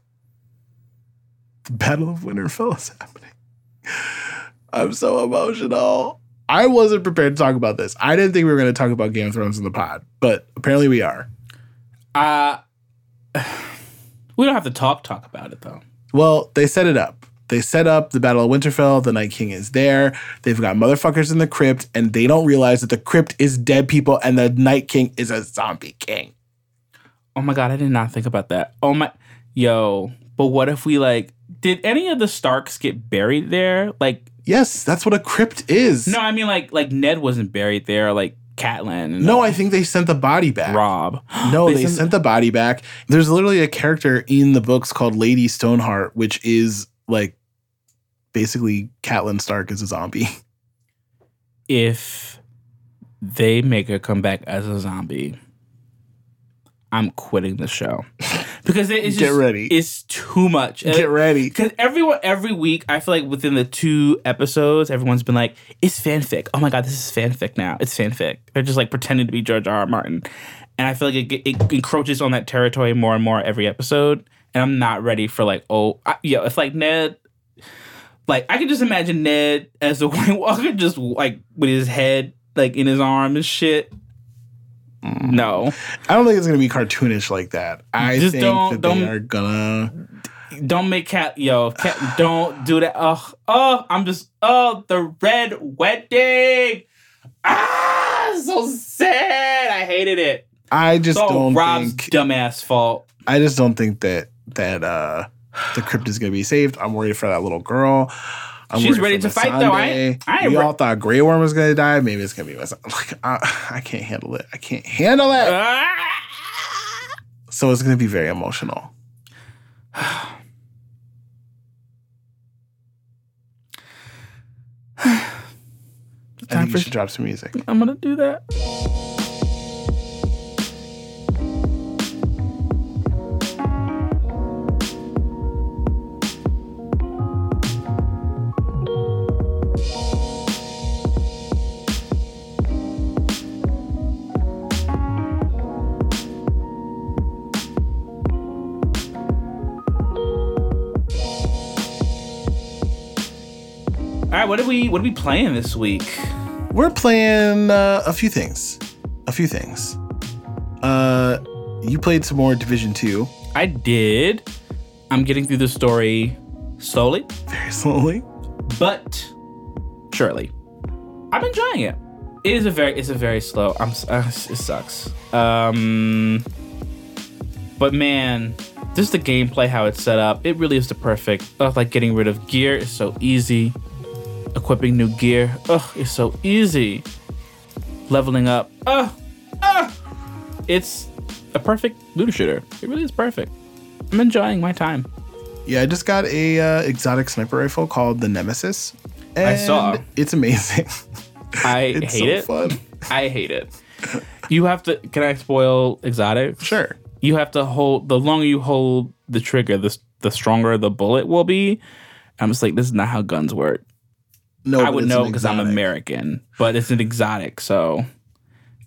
the Battle of Winterfell is happening. I'm so emotional. I wasn't prepared to talk about this. I didn't think we were going to talk about Game of Thrones in the pod, but apparently we are. Uh, we don't have to talk talk about it though. Well, they set it up. They set up the Battle of Winterfell. The Night King is there. They've got motherfuckers in the crypt, and they don't realize that the crypt is dead people and the Night King is a zombie king. Oh my god, I did not think about that. Oh my, yo. But what if we like? Did any of the Starks get buried there? Like, Yes, that's what a crypt is. no, I mean like like Ned wasn't buried there. Like Catelyn. No, I think they sent the body back. Robb. No, They they, sent- sent the body back. There's literally a character in the books called Lady Stoneheart, which is like basically Catelyn Stark is a zombie. If they make her come back as a zombie, I'm quitting the show because it's Get just, ready. It's too much. Get ready. Because everyone, every week, I feel like within the two episodes, everyone's been like, "It's fanfic." Oh my god, this is fanfic now. It's fanfic. They're just like pretending to be George R. R. Martin, and I feel like it, it encroaches on that territory more and more every episode. And I'm not ready for like, oh, I, yeah, it's like Ned. Like I can just imagine Ned as a White Walker, just like with his head like in his arm and shit. No, I don't think it's gonna be cartoonish like that. I Just think don't- that don't- they are gonna don't make cat yo cat don't do that oh oh i'm just oh the red wedding ah so sad i hated it I just all don't Robb's think dumbass fault I just don't think that that uh the crypt is gonna be saved. I'm worried for that little girl. I'm She's ready to fight, though. I ain't- I ain't we re- all thought Grey Worm was gonna die. Maybe it's gonna be. Like I, I can't handle it. I can't handle it. Ah! So it's gonna be very emotional. I Time think for you should drop some music. i'm gonna do that right what are we what are we playing this week We're playing uh, a few things. A few things. Uh, you played some more Division Two i did i'm getting through the story slowly very slowly. but surely i'm enjoying it it is a very it's a very slow i'm uh, it sucks um but man just the gameplay, how it's set up, it really is the perfect. Like getting rid of gear is so easy. Equipping new gear, ugh, it's so easy. Leveling up, ugh, ugh. It's a perfect looter shooter. It really is perfect. I'm enjoying my time. Yeah, I just got a uh, exotic sniper rifle called the Nemesis. And saw. It's amazing. I it's hate so it. fun. I hate it. You have to. Can I spoil exotic? Sure. You have to hold. The longer you hold the trigger, the the stronger the bullet will be. I'm just like, this is not how guns work. No, I would know because I'm. American, but it's an exotic, so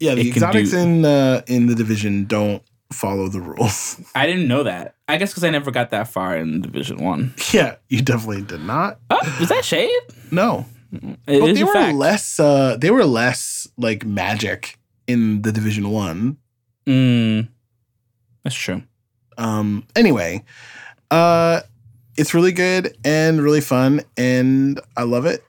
Yeah, the exotics do- in uh, in the division don't follow the rules. I didn't know that. I guess because I never got that far in Division One. yeah, you definitely did not. Oh, is that shade? No, It but they were fact. less. Uh, they were less like magic in the Division One. Mm, that's true. Um, anyway, uh, it's really good and really fun, and I love it.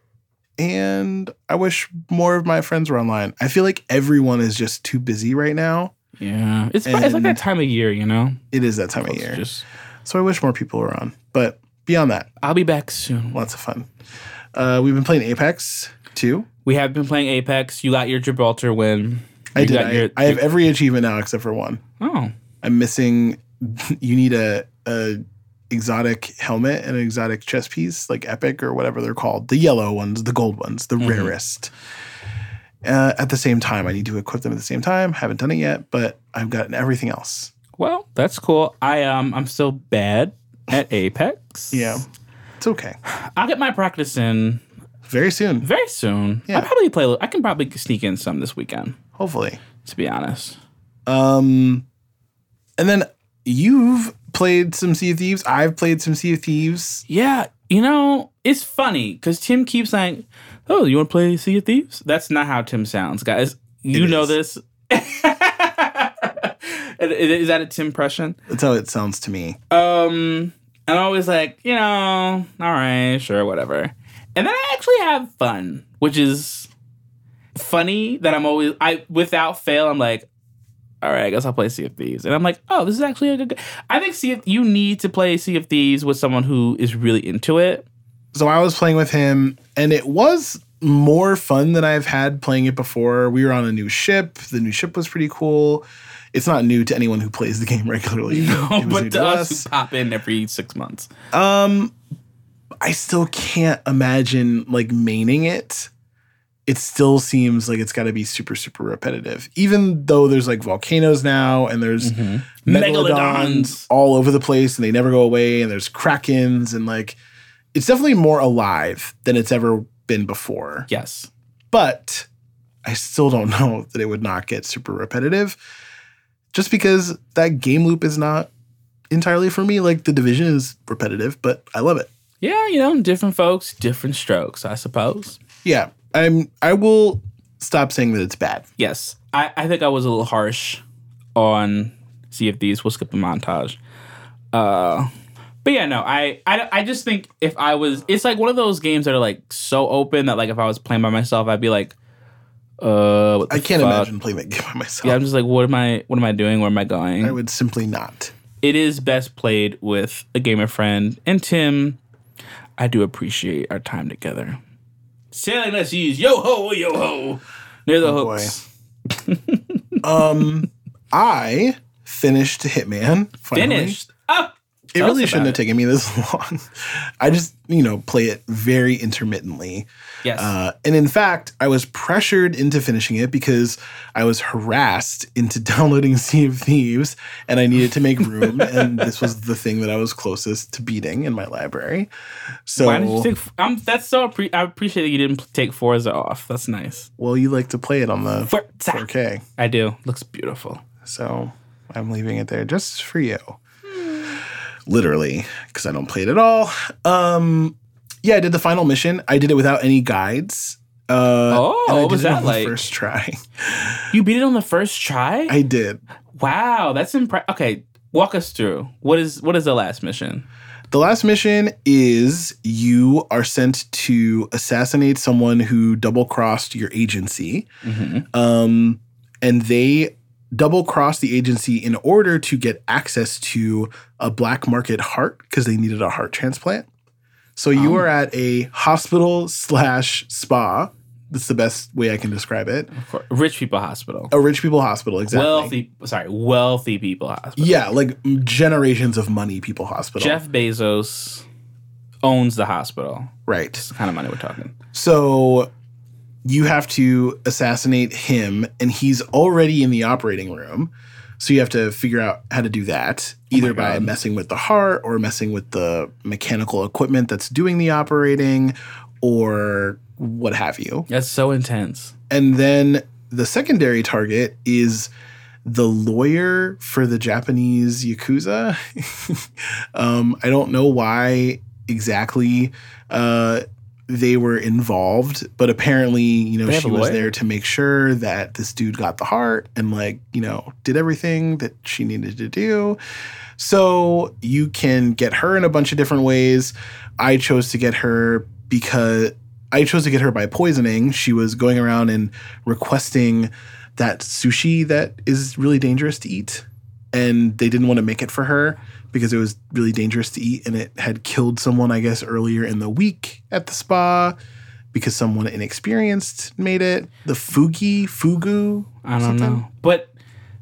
And I wish more of my friends were online. I feel like everyone is just too busy right now. Yeah, it's it's like that time of year, you know. It is that time of year. Just, So I wish more people were on. But beyond that, I'll be back soon. lots of fun. Uh, we've been playing Apex too. We have been playing Apex. You got your Gibraltar win. I You did. got I, your- I have every achievement now except for one. Oh, I'm missing. You need a, a exotic helmet and an exotic chest piece, like epic or whatever they're called. The yellow ones, the gold ones, the Mhm. rarest. Uh, at the same time, I need to equip them at the same time. Haven't done it yet, but I've gotten everything else. well, that's cool. I um, I'm still bad at Apex. Yeah, it's okay. I'll get my practice in Very soon, very soon. Yeah. I'll probably play. I can probably sneak in some this weekend. hopefully. To be honest. Um, and then you've played some Sea of Thieves. I've played some Sea of Thieves. Yeah, you know, it's funny because Tim keeps saying, "Oh, you want to play Sea of Thieves?" That's not how Tim sounds, guys. You It know is. this. is that a Tim impression? That's how it sounds to me. Um, I'm always like, you know, all right, sure, whatever. And then I actually have fun, which is funny that I'm always I without fail. I'm like, all right, I guess I'll play Sea of Thieves, and I'm like, oh, this is actually a good. g- I think Sea of, you need to play Sea of Thieves with someone who is really into it. So I was playing with him, and it was more fun than I've had playing it before. We were on a new ship. The new ship was pretty cool. It's not new to anyone who plays the game regularly. No, but new to us who pop in every six months. Um, I still can't imagine like maining it. It still seems like it's got to be super, super repetitive. Even though there's like volcanoes now and there's mm-hmm. megalodons Megalodons. all over the place and they never go away and there's krakens and like it's definitely more alive than it's ever been before. Yes. But I still don't know that it would not get super repetitive just because that game loop is not entirely for me. Like the division is repetitive, but I love it. Yeah, you know, different folks, different strokes, I suppose. Yeah, I'm. I will stop saying that it's bad. Yes. I, I think I was a little harsh on Sea of Thieves. We'll skip the montage. Uh, but yeah, no, I, I, I just think if I was, it's like one of those games that are like so open that like if I was playing by myself, I'd be like, uh, I can't fuck? imagine playing that game by myself. Yeah, I'm just like, what am I, what am I doing? Where am I going? I would simply not. it is best played with a gamer friend. And Tim, I do appreciate our time together. Sailing us use yo ho yo ho near the Oh, hooks. Um, I finished Hitman. Finally. Finished. Oh, It really shouldn't have taken me this long. I just, you know, play it very intermittently. Yes. Uh, and in fact, I was pressured into finishing it because I was harassed into downloading Sea of Thieves and I needed to make room. and this was the thing that I was closest to beating in my library. So, Why did you take? Um, that's so. Appre- I appreciate that you didn't take Forza off. That's nice. well, you like to play it on the Forza. 4K. I do. Looks beautiful. So I'm leaving it there just for you. Literally, because I don't play it at all. Um, yeah, I did the final mission. I did it without any guides. Uh, Oh, what was that on the like? First try. You beat it on the first try. I did. wow, that's impressive. Okay, walk us through. What is what is the last mission? The last mission is you are sent to assassinate someone who double crossed your agency. Mm-hmm. Um, and they double crossed the agency in order to get access to a black market heart because they needed a heart transplant. So you Oh. are at a hospital slash spa. That's the best way I can describe it. Rich people hospital. A rich people hospital, exactly. Wealthy, sorry, wealthy people hospital. Yeah, like generations of money people hospital. Jeff Bezos owns the hospital. right. It's the kind of money we're talking. So you have to assassinate him, and he's already in the operating room. So you have to figure out how to do that, either by God. messing with the heart or messing with the mechanical equipment that's doing the operating or what have you. That's so intense. And then the secondary target is the lawyer for the Japanese Yakuza. um, I don't know why exactly uh, they were involved, but apparently, you know, she was there to make sure that this dude got the heart and, like, you know, did everything that she needed to do. So you can get her in a bunch of different ways. I chose to get her because I chose to get her by poisoning. She was going around and requesting that sushi that is really dangerous to eat. And they didn't want to make it for her because it was really dangerous to eat and it had killed someone, I guess, earlier in the week at the spa because someone inexperienced made it. The fugi, fugu. I don't something? know. But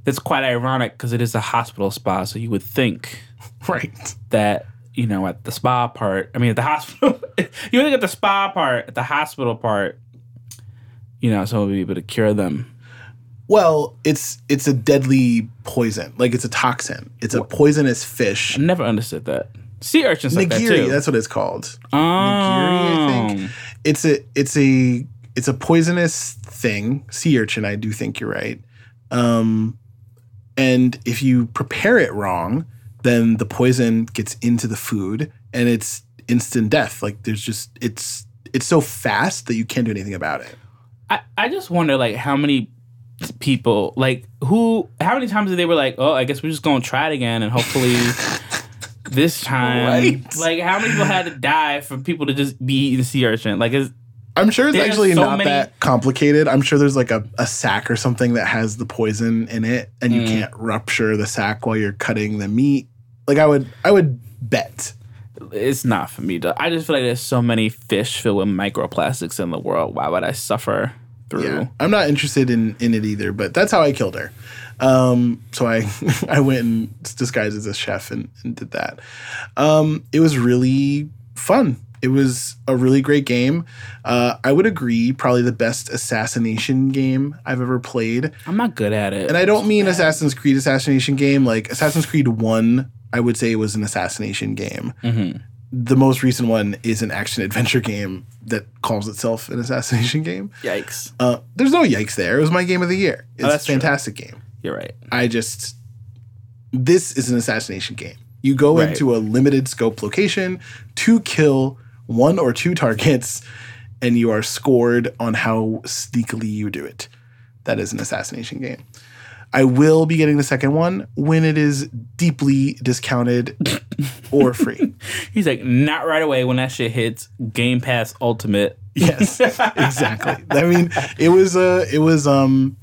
that's quite ironic because it is a hospital spa. So you would think Right. that, you know, at the spa part, I mean, at the hospital, you would think at the spa part, at the hospital part, you know, someone would be able to cure them. Well, it's it's a deadly poison. Like it's a toxin. It's a poisonous fish. I never understood that. Sea urchins like that too. that's what it's called. oh. I think. It's a it's a it's a poisonous thing. Sea urchin, I do think you're right. Um, and if you prepare it wrong, then the poison gets into the food and it's instant death. Like there's just it's it's so fast that you can't do anything about it. I, I just wonder like how many people like who how many times did they were like oh i guess we're just gonna try it again and hopefully this time Right. like how many people had to die for people to just be eating sea urchin like is I'm sure it's actually so not many- that complicated. I'm sure there's like a, a sack or something that has the poison in it and you Mm. can't rupture the sack while you're cutting the meat. Like I would I would bet. it's not for me to i just feel like there's so many fish filled with microplastics in the world why would i suffer through Yeah. I'm not interested in in it either, but that's how I killed her. Um, so I I went and disguised as a chef and, and did that. Um, it was really fun. It was a really great game. Uh, I would agree, probably the best assassination game I've ever played. i'm not good at it And I don't mean Assassin's Creed assassination game. Like Assassin's Creed 1, I would say was an assassination game. Mhm. The most recent one is an action adventure game that calls itself an assassination game. yikes Uh, there's no yikes there. It was my game of the year. It's Oh, a that's true. fantastic game. you're right I just, this is an assassination game. You go Right. into a limited scope location to kill one or two targets, and you are scored on how sneakily you do it. That is an assassination game. I will be getting the second one when it is deeply discounted or free. he's like not right away when that shit hits game pass ultimate Yes, exactly. I mean, it was uh it was um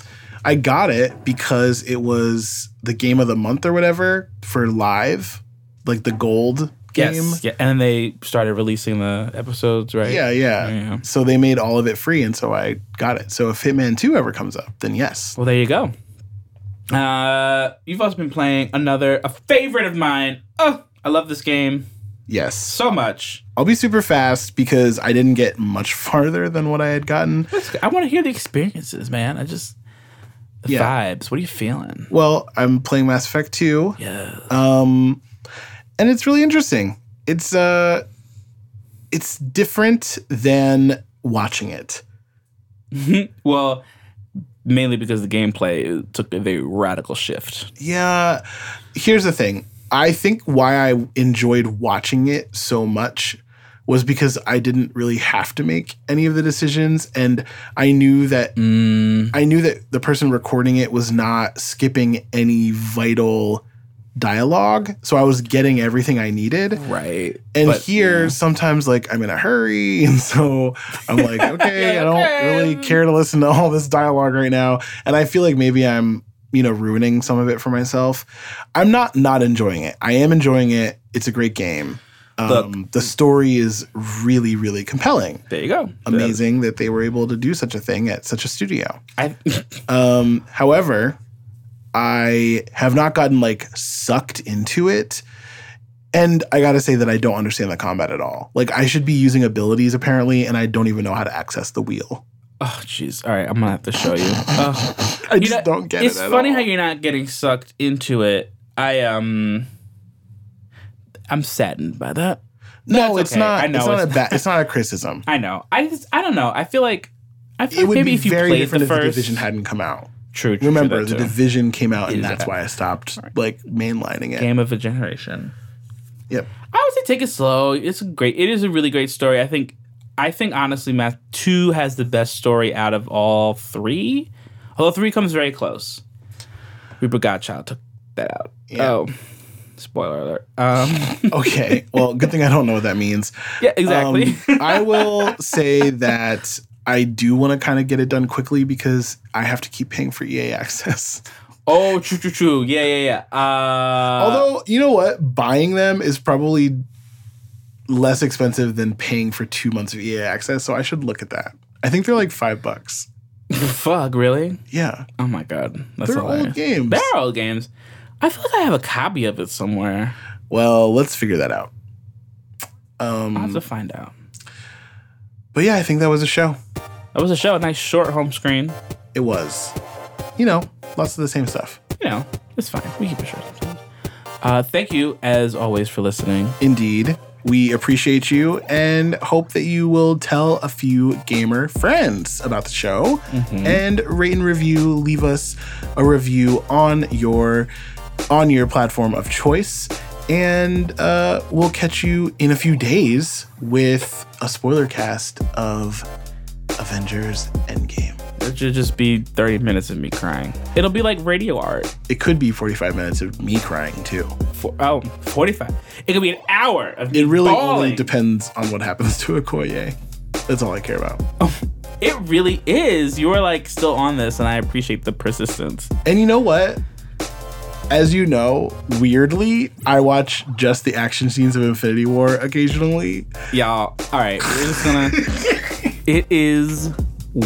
I got it because it was the game of the month or whatever for live, like the gold game. yes yeah and then they started releasing the episodes right Yeah, yeah, Yeah. So they made all of it free and so I got it. So if Hitman 2 ever comes up, then yes. Well, there you go. Uh, you've also been playing another a favorite of mine. Oh, I love this game Yes. so much. I'll be super fast because I didn't get much farther than what I had gotten. I want to hear the experiences, man. I just the Yeah. vibes. What are you feeling? Well, I'm playing Mass Effect 2. Yeah. um and it's really interesting it's uh it's different than watching it well, mainly because the gameplay took a very radical shift. yeah here's the thing i think why i enjoyed watching it so much was because i didn't really have to make any of the decisions and i knew that Mm, i knew that the person recording it was not skipping any vital dialogue so i was getting everything i needed right. And But, here, yeah. sometimes like I'm in a hurry, and so I'm like, okay, I don't really care to listen to all this dialogue right now. And I feel like maybe I'm you know, ruining some of it for myself. I'm not not enjoying it. I am enjoying it. It's a great game. Um, the story is really, really compelling. There you go. Amazing that they were able to do such a thing at such a studio. I, Um, however, I have not gotten like sucked into it. And I gotta say that I don't understand the combat at all. Like I should be using abilities apparently, and I don't even know how to access the wheel. oh, jeez. All right, I'm gonna have to show you. Ugh. I just don't get it's it. at funny all. how you're not getting sucked into it. I um, I'm saddened by that. No, it's okay. not. I know it's not a bad. It's not a criticism. I know. I just, I don't know. I feel like I feel It like maybe be if you played the first the division hadn't come out. True. true Remember, true, the too. division came out, and that's okay. why I stopped like mainlining it. game of a generation. Yep. I would say take it slow. It's a great. It is a really great story. I think. I think honestly, Mass two has the best story out of all three. Although three comes very close. Reaper Godchild took that out. Yeah. Oh, spoiler alert. Um, Okay. Well, good thing I don't know what that means. yeah, exactly. Um, I will say that I do want to kind of get it done quickly because I have to keep paying for EA access. oh, true, true, true. Yeah, yeah, yeah. Uh, Although, you know what? Buying them is probably less expensive than paying for two months of EA access. So I should look at that. I think they're like five bucks. fuck, really? Yeah. Oh my god, that's They're hilarious. old games. They're old games. I feel like I have a copy of it somewhere. Well, let's figure that out. Um, I'll have to find out. But yeah, I think that was a show. That was a show. A nice short home screen. It was. You know, lots of the same stuff. You know, it's fine. We keep it short sometimes. Uh, thank you, as always, for listening. Indeed. We appreciate you and hope that you will tell a few gamer friends about the show and rate and review. Leave us a review on your on your platform of choice, and uh, we'll catch you in a few days with a spoiler cast of Avengers Endgame. It should just be 30 minutes of me crying. It'll be like radio art. It could be 45 minutes of me crying too. For, oh, 45. It could be an hour of me It really bawling. only depends on what happens to Okoye. That's all I care about. It really is. You are like still on this, and I appreciate the persistence. And you know what? As you know, weirdly, I watch just the action scenes of Infinity War occasionally. Y'all, all right, we're just gonna. it is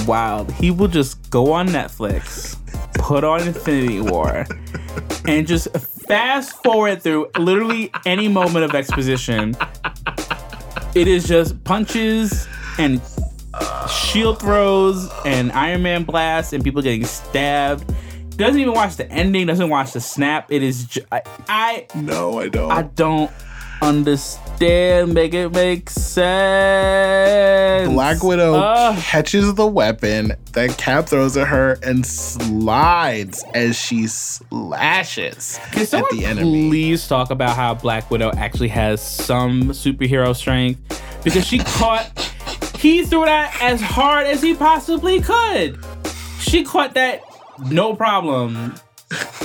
wild. He will just go on Netflix, put on Infinity War, and just fast forward through literally any moment of exposition. It is just punches and shield throws and Iron Man blasts and people getting stabbed. Doesn't even watch the ending. Doesn't watch the snap. It is. Ju- I, I No, I don't. I don't understand. Make it make sense. Black Widow Ugh. catches the weapon that Cap throws at her and slides as she slashes Can at someone the enemy. please talk about how Black Widow actually has some superhero strength? Because she caught, he threw that as hard as he possibly could. She caught that no problem,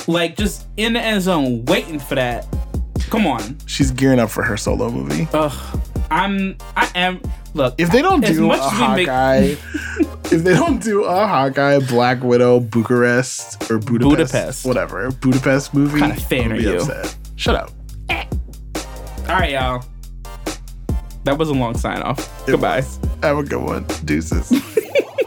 like just in the end zone, waiting for that. Come on, She's gearing up for her solo movie. ugh. I'm, I am. Look, If they don't do a we make- Hawkeye, if they don't do a Hawkeye, Black Widow, Bucharest or Budapest, Budapest. whatever Budapest movie, What kind of fan are be you? upset. Shut up. all right, y'all. That was a long sign off. Goodbye. Have a good one. Deuces.